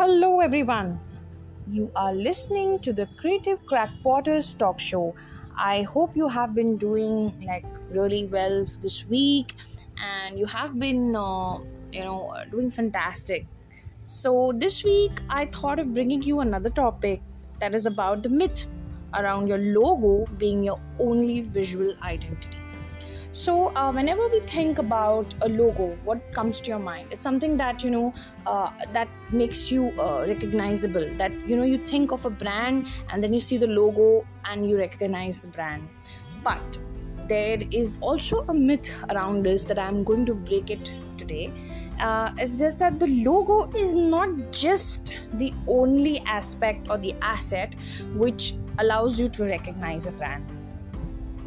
Hello, everyone. You are listening to the Creative Crackpotters talk show. I hope you have been doing like really well this week, and you have been, uh, you know, doing fantastic. So this week, I thought of bringing you another topic that is about the myth around your logo being your only visual identity. So, uh, whenever we think about a logo, what comes to your mind? It's something that you know uh, that makes you uh, recognizable. That you know you think of a brand and then you see the logo and you recognize the brand. But there is also a myth around this that I'm going to break it today. Uh, it's just that the logo is not just the only aspect or the asset which allows you to recognize a brand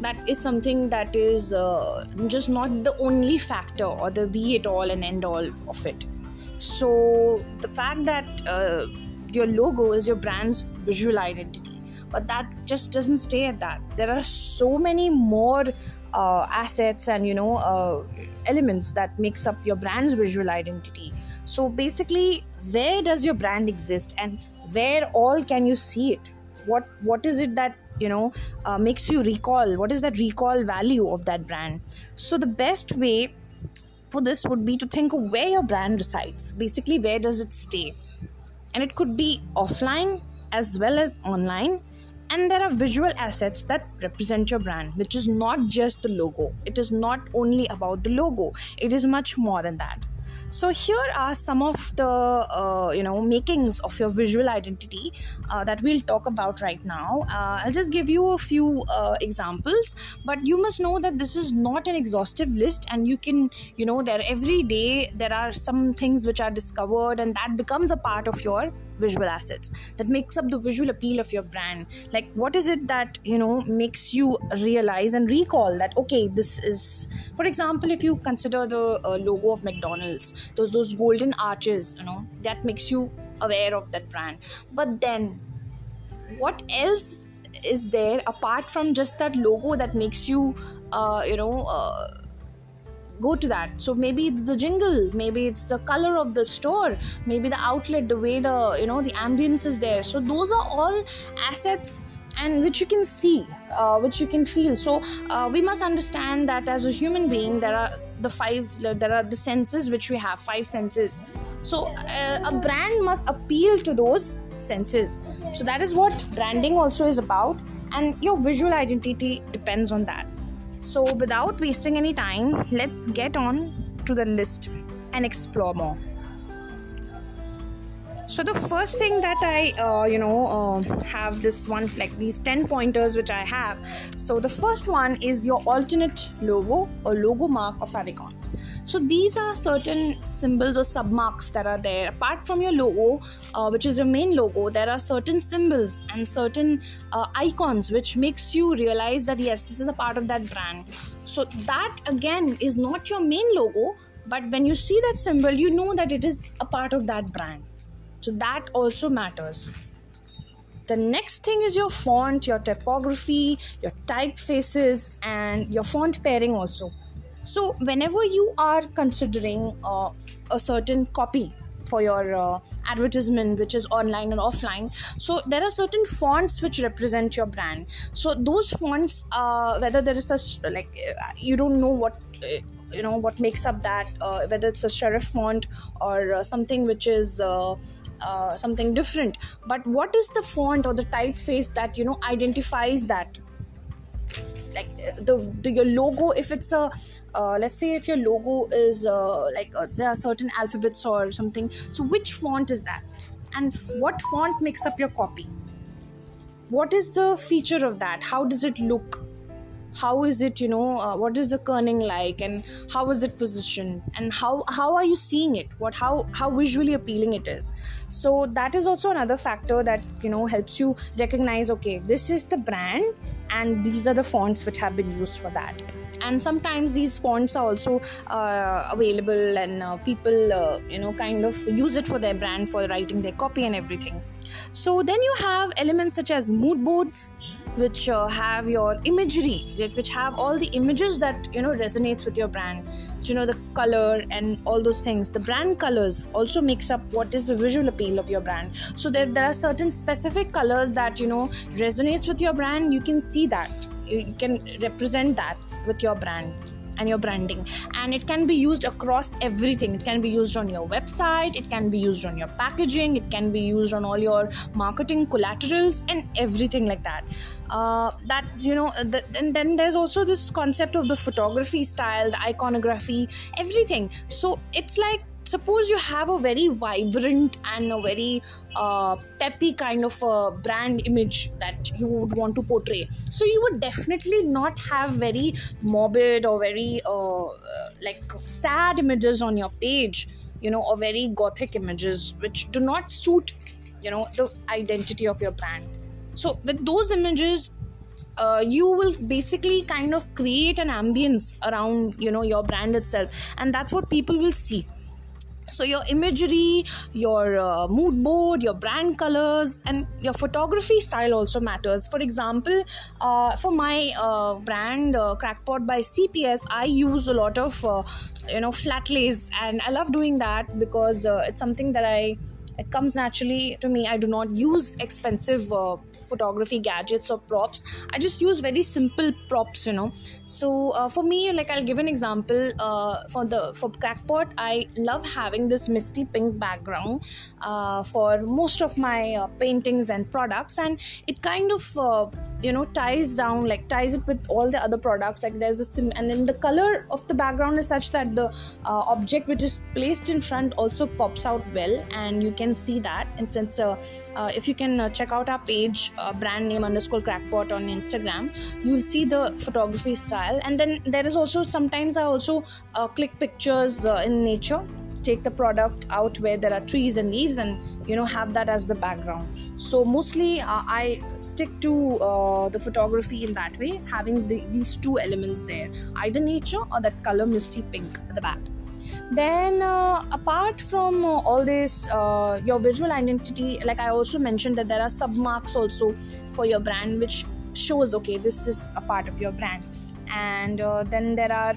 that is something that is uh, just not the only factor or the be it all and end all of it. So the fact that uh, your logo is your brand's visual identity but that just doesn't stay at that. There are so many more uh, assets and you know uh, elements that makes up your brand's visual identity. So basically where does your brand exist and where all can you see it? What what is it that you know uh, makes you recall what is that recall value of that brand? So the best way for this would be to think of where your brand resides. Basically where does it stay? And it could be offline as well as online. And there are visual assets that represent your brand which is not just the logo. It is not only about the logo. It is much more than that so here are some of the uh, you know makings of your visual identity uh, that we'll talk about right now. Uh, i'll just give you a few uh, examples but you must know that this is not an exhaustive list and you can you know there every day there are some things which are discovered and that becomes a part of your visual assets. That makes up the visual appeal of your brand. Like what is it that you know makes you realize and recall that okay this is for example if you consider the uh, logo of mcdonald's those those golden arches you know that makes you aware of that brand. But then what else is there apart from just that logo that makes you uh, you know uh, go to that. So maybe it's the jingle maybe it's the color of the store maybe the outlet the way the you know the ambience is there. So those are all assets and which you can see uh, which you can feel. So uh, we must understand that as a human being there are the five there are the senses which we have five senses. So uh, a brand must appeal to those senses. So that is what branding also is about. And your visual identity depends on that so, without wasting any time, let's get on to the list and explore more. So the first thing that I, uh, you know, uh, have this one like these ten pointers which I have. So the first one is your alternate logo or logo mark of favicons. So these are certain symbols or submarks that are there. Apart from your logo, uh, which is your main logo, there are certain symbols and certain uh, icons which makes you realize that yes, this is a part of that brand. So that again is not your main logo, but when you see that symbol, you know that it is a part of that brand. So that also matters. The next thing is your font, your typography, your typefaces, and your font pairing also so whenever you are considering uh, a certain copy for your uh, advertisement which is online and offline so there are certain fonts which represent your brand. So those fonts uh, whether there is such like uh, you don't know what uh, you know what makes up that uh, whether it's a serif font or something which is uh, something different. But what is the font or the typeface that you know identifies that? Like the, the your logo if it's a uh, let's say if your logo is uh, like uh, there are certain alphabets or something so which font is that? And what font makes up your copy? What is the feature of that? How does it look? How is it you know uh, what is the kerning like? And how is it positioned? And how how are you seeing it? What how how visually appealing it is? So that is also another factor that you know helps you recognize okay this is the brand and these are the fonts which have been used for that and sometimes these fonts are also uh, available and uh, people uh, you know kind of use it for their brand for writing their copy and everything. So then you have elements such as mood boards which uh, have your imagery which have all the images that you know resonates with your brand. You know the color and all those things. The brand colors also makes up what is the visual appeal of your brand. So there, there are certain specific colors that you know resonates with your brand. You can see that. You can represent that with your brand and your branding. And it can be used across everything. It can be used on your website it can be used on your packaging it can be used on all your marketing collaterals and everything like that. Uh, that you know the, and then there's also this concept of the photography style the iconography everything. So it's like suppose you have a very vibrant and a very uh, peppy kind of a brand image that you would want to portray. So you would definitely not have very morbid or very uh, like sad images on your page you know or very gothic images which do not suit you know the identity of your brand. So with those images uh, you will basically kind of create an ambience around you know your brand itself. And that's what people will see so your imagery your uh, mood board your brand colors and your photography style also matters. For example uh, for my uh, brand uh, crackpot by cps i use a lot of uh, you know flat lays and i love doing that because uh, it's something that i it comes naturally to me. I do not use expensive uh, photography gadgets or props. I just use very simple props you know. So uh, for me like i'll give an example uh, for the for crackpot i love having this misty pink background uh, for most of my uh, paintings and products. And it kind of uh, you know ties down like ties it with all the other products. Like there's a sim and then the color of the background is such that the object which is placed in front also pops out well and you can see that. And since uh, uh, if you can uh, check out our page uh, brand name underscore crackpot on instagram you'll see the photography style. And then there is also sometimes i also uh, click pictures uh, in nature take the product out where there are trees and leaves and you know have that as the background. So mostly uh, i stick to uh, the photography in that way having the, these two elements there either nature or that color misty pink at the back. Then uh, apart from uh, all this uh, your visual identity like i also mentioned that there are sub marks also for your brand which shows okay this is a part of your brand. And uh, then there are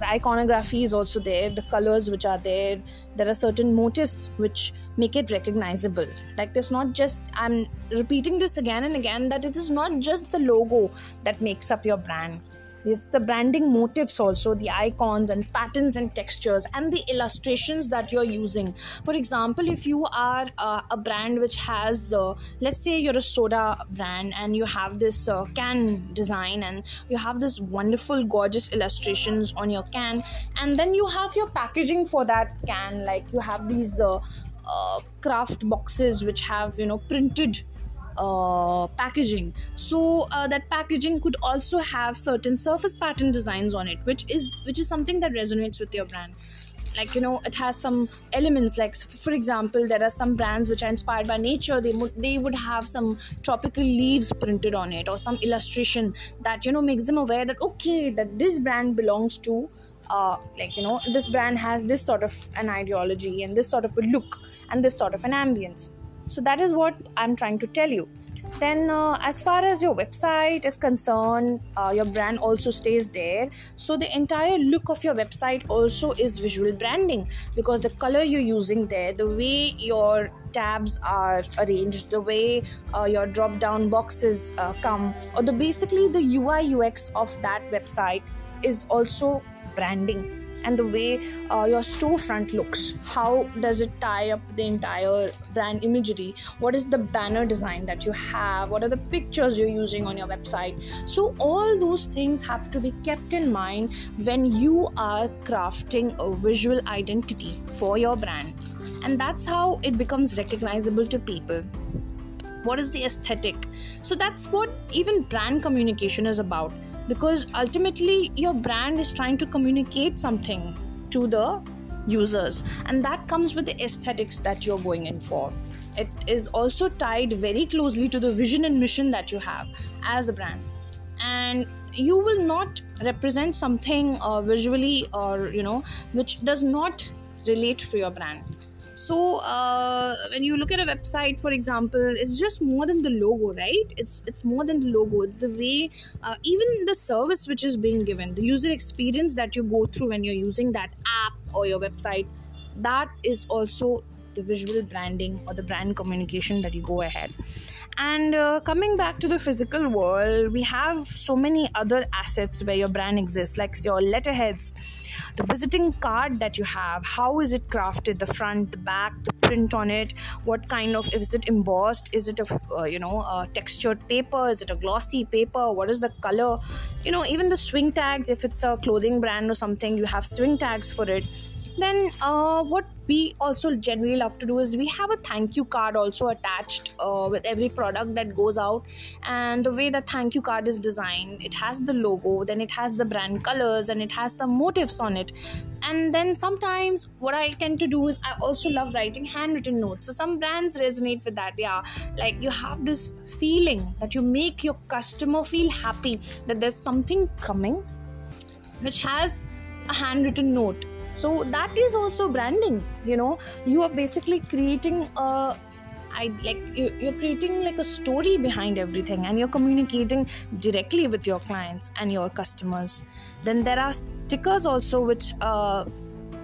the iconography is also there the colors which are there. There are certain motifs which make it recognizable. Like it's not just i'm repeating this again and again that it is not just the logo that makes up your brand it's the branding motifs also the icons and patterns and textures and the illustrations that you're using. For example if you are uh, a brand which has uh, let's say you're a soda brand and you have this uh, can design and you have this wonderful gorgeous illustrations on your can and then you have your packaging for that can like you have these uh, uh, craft boxes which have you know printed uh, packaging. So uh, that packaging could also have certain surface pattern designs on it which is which is something that resonates with your brand. Like you know it has some elements like for example there are some brands which are inspired by nature. They would they would have some tropical leaves printed on it or some illustration that you know makes them aware that okay that this brand belongs to uh, like you know this brand has this sort of an ideology and this sort of a look and this sort of an ambience so that is what i'm trying to tell you. Then uh, as far as your website is concerned uh, your brand also stays there. So the entire look of your website also is visual branding because the color you're using there the way your tabs are arranged the way uh, your drop down boxes uh, come or the basically the ui ux of that website is also branding and the way uh, your storefront looks. How does it tie up the entire brand imagery? What is the banner design that you have? What are the pictures you're using on your website? So all those things have to be kept in mind when you are crafting a visual identity for your brand. And that's how it becomes recognizable to people. What is the aesthetic? So that's what even brand communication is about because ultimately your brand is trying to communicate something to the users. And that comes with the aesthetics that you're going in for. It is also tied very closely to the vision and mission that you have as a brand. And you will not represent something uh, visually or you know which does not relate to your brand so uh, when you look at a website for example it's just more than the logo right? It's it's more than the logo. It's the way uh, even the service which is being given the user experience that you go through when you're using that app or your website that is also the visual branding or the brand communication that you go ahead. And uh, coming back to the physical world we have so many other assets where your brand exists like your letterheads the visiting card that you have how is it crafted the front the back the print on it what kind of is it embossed is it a uh, you know a textured paper is it a glossy paper what is the color? You know even the swing tags if it's a clothing brand or something you have swing tags for it then uh, what we also generally love to do is we have a thank you card also attached uh, with every product that goes out. And the way the thank you card is designed it has the logo then it has the brand colors and it has some motifs on it. And then sometimes what i tend to do is i also love writing handwritten notes. So some brands resonate with that yeah. Like you have this feeling that you make your customer feel happy that there's something coming which has a handwritten note so that is also branding you know. You are basically creating a I like you, you're creating like a story behind everything and you're communicating directly with your clients and your customers. Then there are stickers also which uh,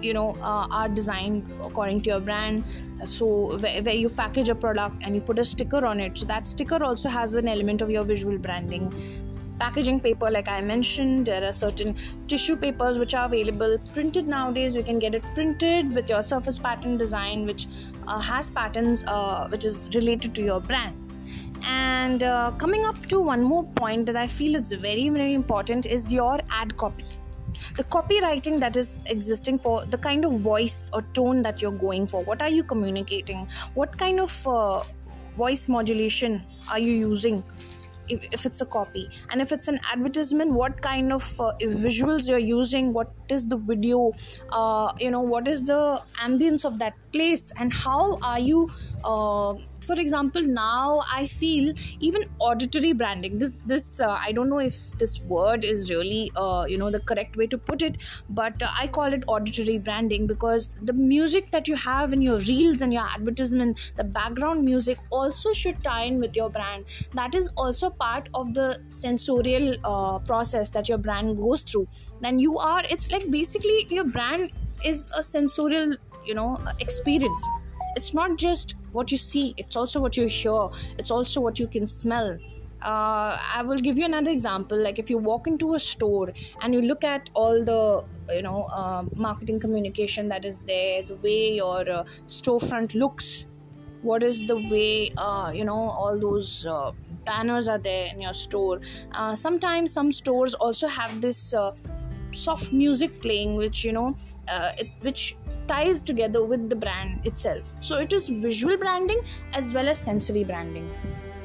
you know uh, are designed according to your brand. So where, where, you package a product and you put a sticker on it. So that sticker also has an element of your visual branding packaging paper like i mentioned there are certain tissue papers which are available. Printed nowadays you can get it printed with your surface pattern design which uh, has patterns uh, which is related to your brand. And uh, coming up to one more point that i feel is very very important is your ad copy. The copywriting that is existing for the kind of voice or tone that you're going for what are you communicating? What kind of uh, voice modulation are you using if, if it's a copy. And if it's an advertisement what kind of uh, visuals you're using what is the video uh, you know what is the ambience of that place and how are you uh, for example now i feel even auditory branding this this uh, i don't know if this word is really uh, you know the correct way to put it but uh, i call it auditory branding because the music that you have in your reels and your advertisement the background music also should tie in with your brand. That is also part of the sensorial uh, process that your brand goes through. Then you are it's like basically your brand is a sensorial you know experience it's not just what you see it's also what you hear it's also what you can smell uh, I will give you another example. Like if you walk into a store and you look at all the you know uh, marketing communication that is there, the way your uh, storefront looks, what is the way uh, you know all those uh, banners are there in your store. Uh, sometimes some stores also have this soft music playing, which you know, it, which ties together with the brand itself. So it is visual branding as well as sensory branding.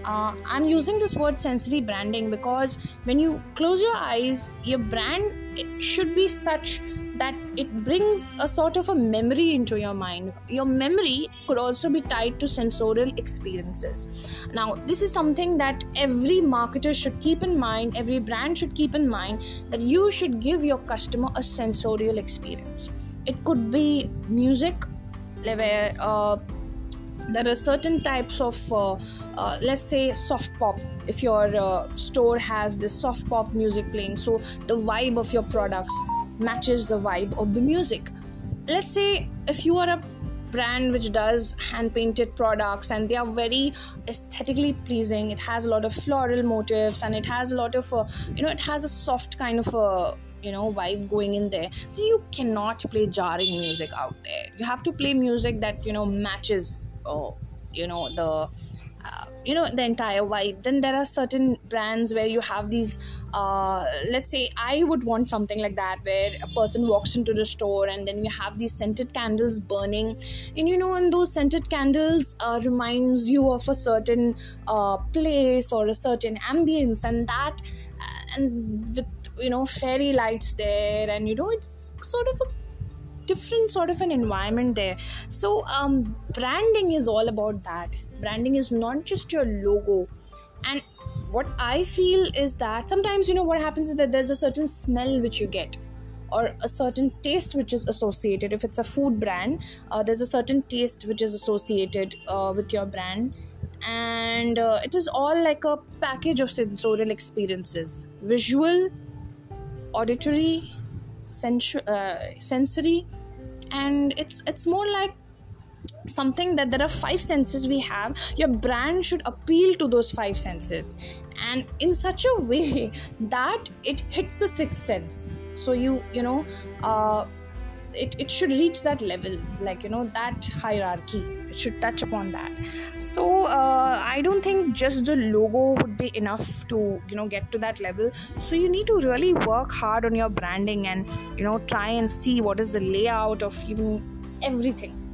Uh, I'm using this word sensory branding because when you close your eyes, your brand should be such that it brings a sort of a memory into your mind. Your memory could also be tied to sensorial experiences. Now, this is something that every marketer should keep in mind, every brand should keep in mind that you should give your customer a sensorial experience it could be music where uh, there are certain types of uh, uh, let's say soft pop if your uh, store has this soft pop music playing so the vibe of your products matches the vibe of the music. Let's say if you are a brand which does hand painted products and they are very aesthetically pleasing it has a lot of floral motifs and it has a lot of uh, you know it has a soft kind of a you know vibe going in there you cannot play jarring music out there. You have to play music that you know matches oh, you know the you know the entire vibe then there are certain brands where you have these uh, let's say i would want something like that where a person walks into the store and then you have these scented candles burning. And you know and those scented candles uh, reminds you of a certain uh, place or a certain ambience and that uh, and with you know fairy lights there and you know it's sort of a different sort of an environment there. So um, branding is all about that branding is not just your logo. And what i feel is that sometimes you know what happens is that there's a certain smell which you get or a certain taste which is associated. If it's a food brand uh, there's a certain taste which is associated uh, with your brand. And uh, it is all like a package of sensorial experiences. Visual auditory sensu- uh, sensory and it's it's more like something that there are five senses we have your brand should appeal to those five senses. And in such a way that it hits the sixth sense. So you you know uh, it, it should reach that level like you know that hierarchy. It should touch upon that. So uh, i don't think just the logo would be enough to you know get to that level. So you need to really work hard on your branding and you know try and see what is the layout of even everything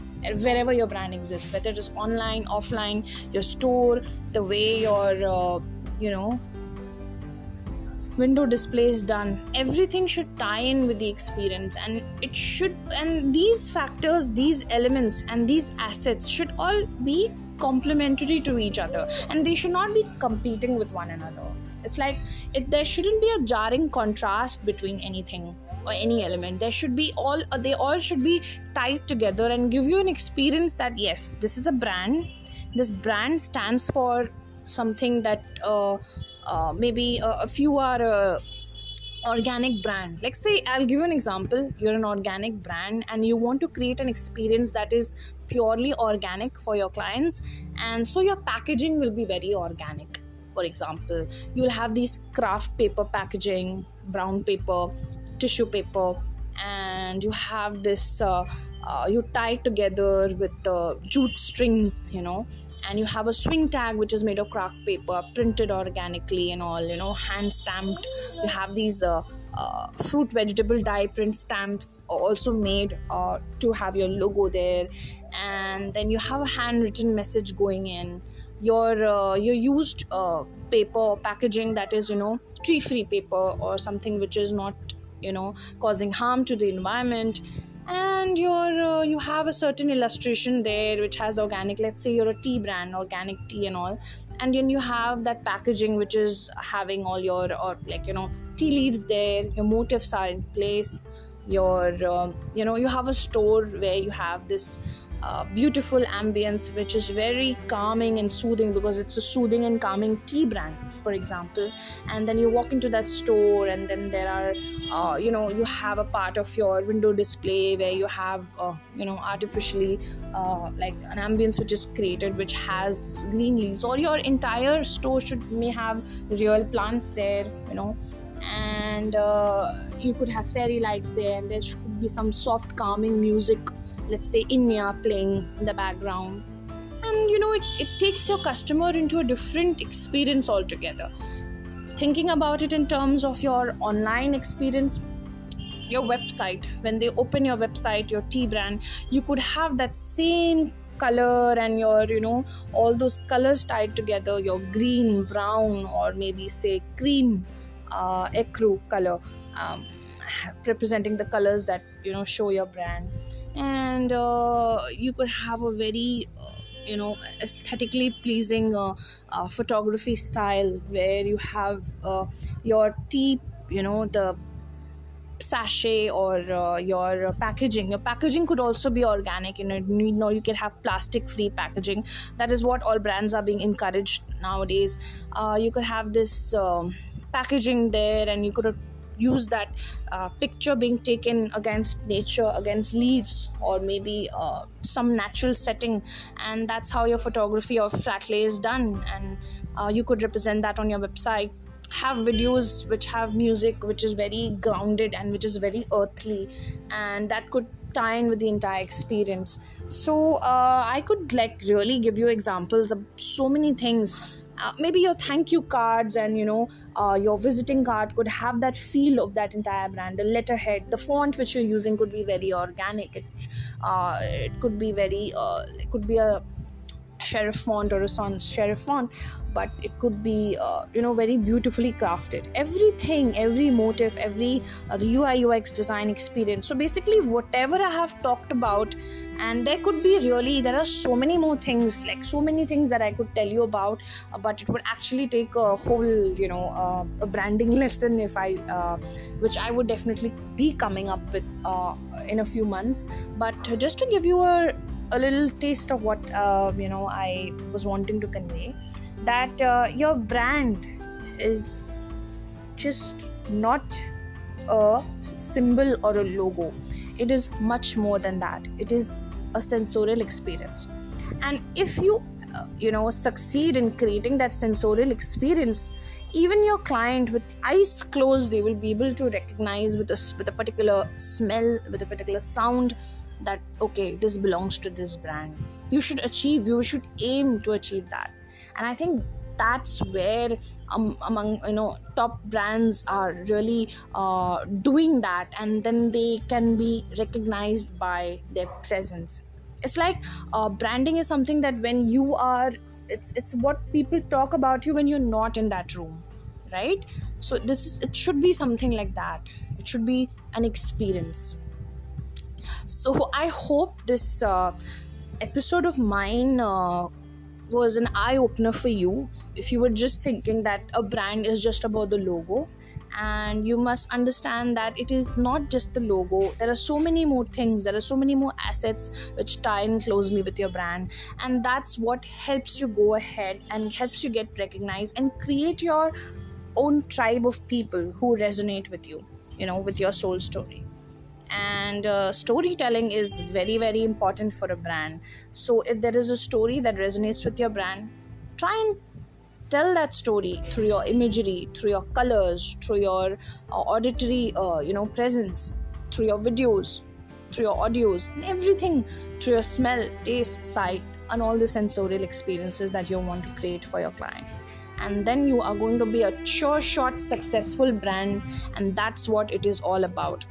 wherever your brand exists whether it is online offline your store the way your uh, you know window display is done everything should tie in with the experience. And it should and these factors these elements and these assets should all be complementary to each other. And they should not be competing with one another. It's like it there shouldn't be a jarring contrast between anything or any element. There should be all they all should be tied together and give you an experience that yes this is a brand. This brand stands for something that uh, uh, maybe a, a few are uh, organic brand like say i'll give you an example. You're an organic brand and you want to create an experience that is purely organic for your clients and so your packaging will be very organic. For example you'll have these craft paper packaging brown paper tissue paper and you have this uh, uh, you tie together with the jute strings you know and you have a swing tag which is made of craft paper printed organically and all you know hand stamped. You have these uh, uh, fruit vegetable dye print stamps also made uh, to have your logo there. And then you have a handwritten message going in. Your uh, your used uh, paper packaging that is you know tree free paper or something which is not you know causing harm to the environment. And your uh, you have a certain illustration there which has organic let's say you're a tea brand organic tea and all. And then you have that packaging which is having all your or like you know tea leaves there your motifs are in place. Your uh, you know you have a store where you have this uh, beautiful ambience which is very calming and soothing because it's a soothing and calming tea brand for example. And then you walk into that store and then there are uh, you know you have a part of your window display where you have uh, you know artificially uh, like an ambience which is created which has green leaves. Or your entire store should may have real plants there you know. And uh, you could have fairy lights there and there should be some soft calming music let's say Enya playing in the background. And you know, it, it takes your customer into a different experience altogether. Thinking about it in terms of your online experience, your website, when they open your website, your tea brand, you could have that same color and your you know all those colors tied together your green brown or maybe say cream uh, ecru color um, representing the colors that you know show your brand and uh, you could have a very uh, you know aesthetically pleasing uh, uh, photography style where you have uh, your tea you know the sachet or uh, your packaging. Your packaging could also be organic you know you know you can have plastic free packaging. That is what all brands are being encouraged nowadays. Uh, you could have this um, packaging there and you could use that uh, picture being taken against nature against leaves or maybe uh, some natural setting. And that's how your photography of flat lay is done. And uh, you could represent that on your website. Have videos which have music which is very grounded and which is very earthly. And that could tie in with the entire experience. So uh, i could like really give you examples of so many things uh, maybe your thank you cards and you know uh, your visiting card could have that feel of that entire brand. The letterhead the font which you're using could be very organic. It, uh, it could be very uh, it could be a serif font or a sans serif font but it could be uh, you know very beautifully crafted. Everything every motive every uh, the ui ux design experience. So basically whatever i have talked about and there could be really there are so many more things like so many things that i could tell you about uh, but it would actually take a whole you know uh, a branding lesson if i uh, which i would definitely be coming up with uh, in a few months. But just to give you a a little taste of what uh, you know I was wanting to convey that uh, your brand is just not a symbol or a logo it is much more than that. It is a sensorial experience. And if you uh, you know succeed in creating that sensorial experience even your client with eyes closed they will be able to recognize with a with a particular smell with a particular sound that okay this belongs to this brand. You should achieve you should aim to achieve that. And i think that's where um, among you know top brands are really uh, doing that and then they can be recognized by their presence. It's like uh, branding is something that when you are it's it's what people talk about you when you're not in that room right? So this is it should be something like that. It should be an experience. So I hope this uh, episode of mine uh, was an eye opener for you. If you were just thinking that a brand is just about the logo, and you must understand that it is not just the logo. There are so many more things there are so many more assets which tie in closely with your brand and that's what helps you go ahead and helps you get recognized and create your own tribe of people who resonate with you you know with your soul story. And uh, storytelling is very very important for a brand. So if there is a story that resonates with your brand try and tell that story through your imagery through your colors through your uh, auditory uh, you know presence through your videos through your audios and everything through your smell taste sight and all the sensorial experiences that you want to create for your client. And then you are going to be a sure shot successful brand and that's what it is all about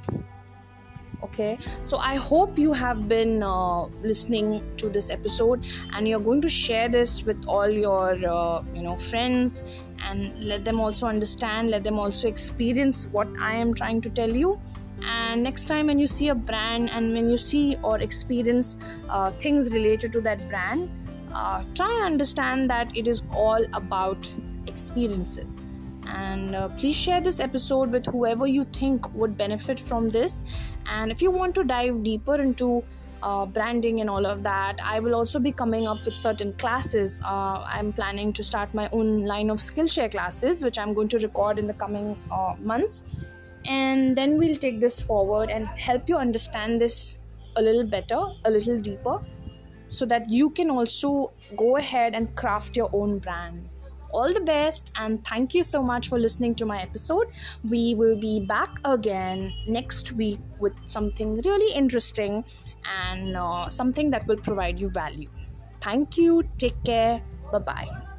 okay? So i hope you have been uh, listening to this episode and you're going to share this with all your uh, you know friends and let them also understand let them also experience what i am trying to tell you. And next time when you see a brand and when you see or experience uh, things related to that brand uh, try and understand that it is all about experiences and uh, please share this episode with whoever you think would benefit from this. And if you want to dive deeper into uh, branding and all of that i will also be coming up with certain classes. Uh, i'm planning to start my own line of skillshare classes which i'm going to record in the coming uh, months. And then we'll take this forward and help you understand this a little better a little deeper so that you can also go ahead and craft your own brand all the best and thank you so much for listening to my episode. We will be back again next week with something really interesting and uh, something that will provide you value. Thank you. Take care. Bye bye.